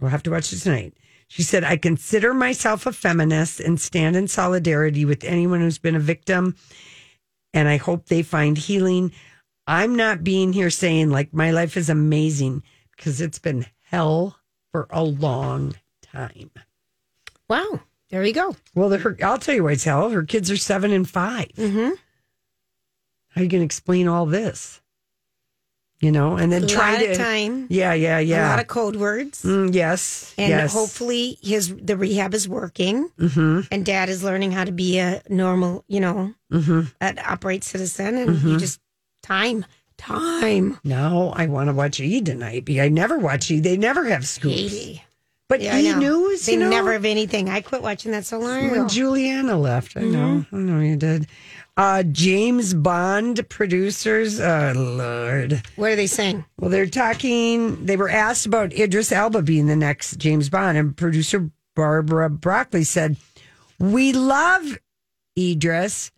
Speaker 2: We'll have to watch it tonight. She said, I consider myself a feminist and stand in solidarity with anyone who's been a victim. And I hope they find healing. I'm not being here saying like my life is amazing because it's been hell for a long time.
Speaker 3: Wow. There you go.
Speaker 2: Well, her, I'll tell you why it's hell. Her kids are seven and 5
Speaker 3: Mm-hmm.
Speaker 2: How are you going to explain all this? You know, and then
Speaker 3: A
Speaker 2: try
Speaker 3: lot
Speaker 2: to
Speaker 3: of time.
Speaker 2: Yeah, yeah, yeah.
Speaker 3: A lot of code words.
Speaker 2: Mm, yes,
Speaker 3: And
Speaker 2: yes.
Speaker 3: hopefully his the rehab is working.
Speaker 2: Mm-hmm.
Speaker 3: And dad is learning how to be a normal, you know,
Speaker 2: Mm-hmm.
Speaker 3: an upright citizen. And you
Speaker 2: Mhm.
Speaker 3: just time, time.
Speaker 2: No, I want to watch E tonight. I never watch E. They never have scoops. But
Speaker 3: Yeah,
Speaker 2: E
Speaker 3: know.
Speaker 2: News,
Speaker 3: They
Speaker 2: you know,
Speaker 3: never have anything. I quit watching that so long ago.
Speaker 2: when Giuliana left. I know. I know you did. Uh, James Bond producers. Oh, Lord.
Speaker 3: What are they saying?
Speaker 2: Well, they're talking. They were asked about Idris Elba being the next James Bond, and producer Barbara Broccoli said, "We love Idris,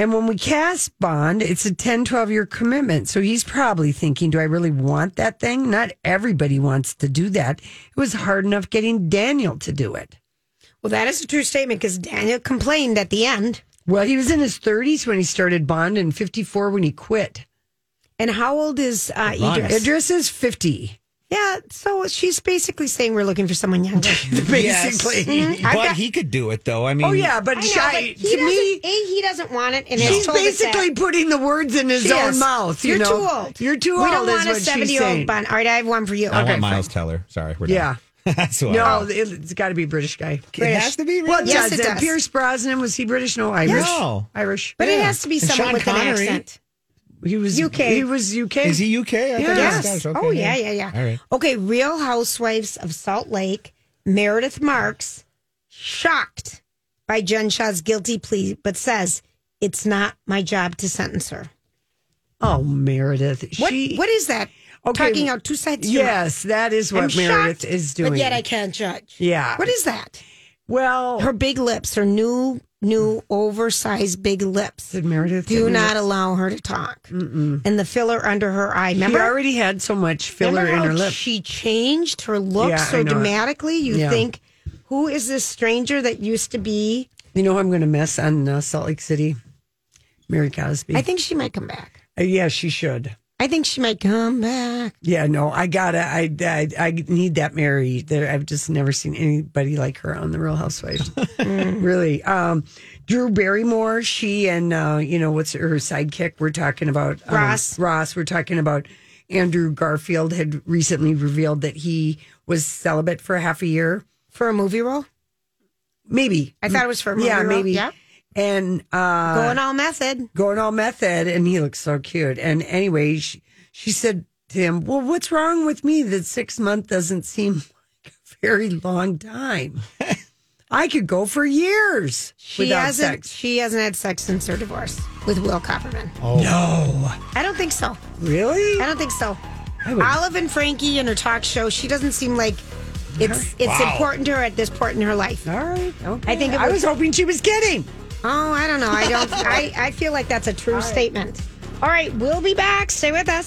Speaker 2: and when we cast Bond, it's a 10, 12 year commitment. So he's probably thinking, do I really want that thing? Not everybody wants to do that. It was hard enough getting Daniel to do it.
Speaker 3: Well, that is a true statement because Daniel complained at the end.
Speaker 2: Well, he was in his 30s when he started Bond, and 54 when he quit.
Speaker 3: And how old is uh, Idris?
Speaker 2: Idris is 50.
Speaker 3: Yeah, so she's basically saying we're looking for someone younger.
Speaker 2: Basically.
Speaker 3: Mhm. I've
Speaker 1: but
Speaker 3: got-
Speaker 1: he could do it though. I mean,
Speaker 2: oh, yeah, but,
Speaker 3: I know,
Speaker 2: shy,
Speaker 3: but he
Speaker 2: to
Speaker 3: doesn't-
Speaker 2: me,
Speaker 3: A, he doesn't want it, and
Speaker 2: she's
Speaker 3: has told us
Speaker 2: basically
Speaker 3: that.
Speaker 2: putting the words in his
Speaker 3: She
Speaker 2: own
Speaker 3: is.
Speaker 2: mouth. You
Speaker 3: You're
Speaker 2: know?
Speaker 3: too old.
Speaker 2: You're too
Speaker 3: we
Speaker 2: old.
Speaker 3: We don't
Speaker 2: is
Speaker 3: want a seventy-year-old bun. All right, I have one for you.
Speaker 1: I want Miles Teller. Sorry, we're done.
Speaker 2: Yeah.
Speaker 1: That's what
Speaker 2: No,
Speaker 1: I-
Speaker 2: it's got to be a British guy.
Speaker 1: It has to be. British.
Speaker 2: Well,
Speaker 1: really?
Speaker 3: Yes,
Speaker 2: does.
Speaker 3: it does.
Speaker 2: Pierce Brosnan was he British? No, Irish.
Speaker 1: No.
Speaker 2: Irish.
Speaker 3: But it has to be
Speaker 1: And
Speaker 3: someone
Speaker 1: Sean
Speaker 3: with
Speaker 1: Connery.
Speaker 3: an accent.
Speaker 2: He was
Speaker 3: UK.
Speaker 2: He was UK.
Speaker 1: Is he UK? I thought he was
Speaker 3: Yes.
Speaker 1: Oh, okay,
Speaker 3: oh yeah, yeah, yeah.
Speaker 1: All right.
Speaker 3: Okay, Real Housewives of Salt Lake, Meredith Marks, shocked by Jen Shah's guilty plea, but says it's not my job to sentence her.
Speaker 2: Oh, Meredith.
Speaker 3: What,
Speaker 2: She,
Speaker 3: what is that?
Speaker 2: Okay,
Speaker 3: Talking out two sides.
Speaker 2: Yes, that is what
Speaker 3: I'm
Speaker 2: Meredith
Speaker 3: shocked,
Speaker 2: is doing.
Speaker 3: But yet I can't judge.
Speaker 2: Yeah.
Speaker 3: What is that?
Speaker 2: Well,
Speaker 3: Her big lips, her new, new oversized big lips.
Speaker 2: Did Meredith
Speaker 3: do not
Speaker 2: lips?
Speaker 3: allow her to talk? Mm-mm. And the filler under her eye.
Speaker 2: she already had so much filler
Speaker 3: Remember
Speaker 2: in her lip.
Speaker 3: She changed her look
Speaker 2: Yeah,
Speaker 3: so
Speaker 2: I know it.
Speaker 3: dramatically. You
Speaker 2: Yeah.
Speaker 3: think, who is this stranger that used to be?
Speaker 2: You know who I'm going to miss on uh, Salt Lake City? Mary Cosby.
Speaker 3: I think she might come back.
Speaker 2: Uh, yeah, she should.
Speaker 3: I think she might come back.
Speaker 2: Yeah, no, I gotta. I I, I need that Mary. There, I've just never seen anybody like her on the Real Housewives. really, um, Drew Barrymore. She and uh, you know what's her sidekick? We're talking about um,
Speaker 3: Ross.
Speaker 2: Ross. We're talking about Andrew Garfield had recently revealed that he was celibate for half a year.
Speaker 3: For a movie role?
Speaker 2: Maybe
Speaker 3: I thought it was for a movie
Speaker 2: yeah,
Speaker 3: role.
Speaker 2: maybe.
Speaker 3: Yep.
Speaker 2: And uh,
Speaker 3: Going all method.
Speaker 2: going all method and he looks so cute and anyway she, she said to him well what's wrong with me that six months doesn't seem like a very long time i could go for years
Speaker 3: She
Speaker 2: without
Speaker 3: hasn't.
Speaker 2: sex
Speaker 3: She hasn't had sex since her divorce with Will Kopelman.
Speaker 2: oh no
Speaker 3: I don't think so.
Speaker 2: really
Speaker 3: I don't think so. Olive and Frankie in her talk show. She doesn't seem like it's it's
Speaker 2: Wow.
Speaker 3: important to her at this point in her life.
Speaker 2: all right okay.
Speaker 3: I think it
Speaker 2: i
Speaker 3: was-
Speaker 2: was hoping she was kidding
Speaker 3: Oh, I don't know. I don't. I I feel like that's a true statement. All right, we'll be back. Stay with us.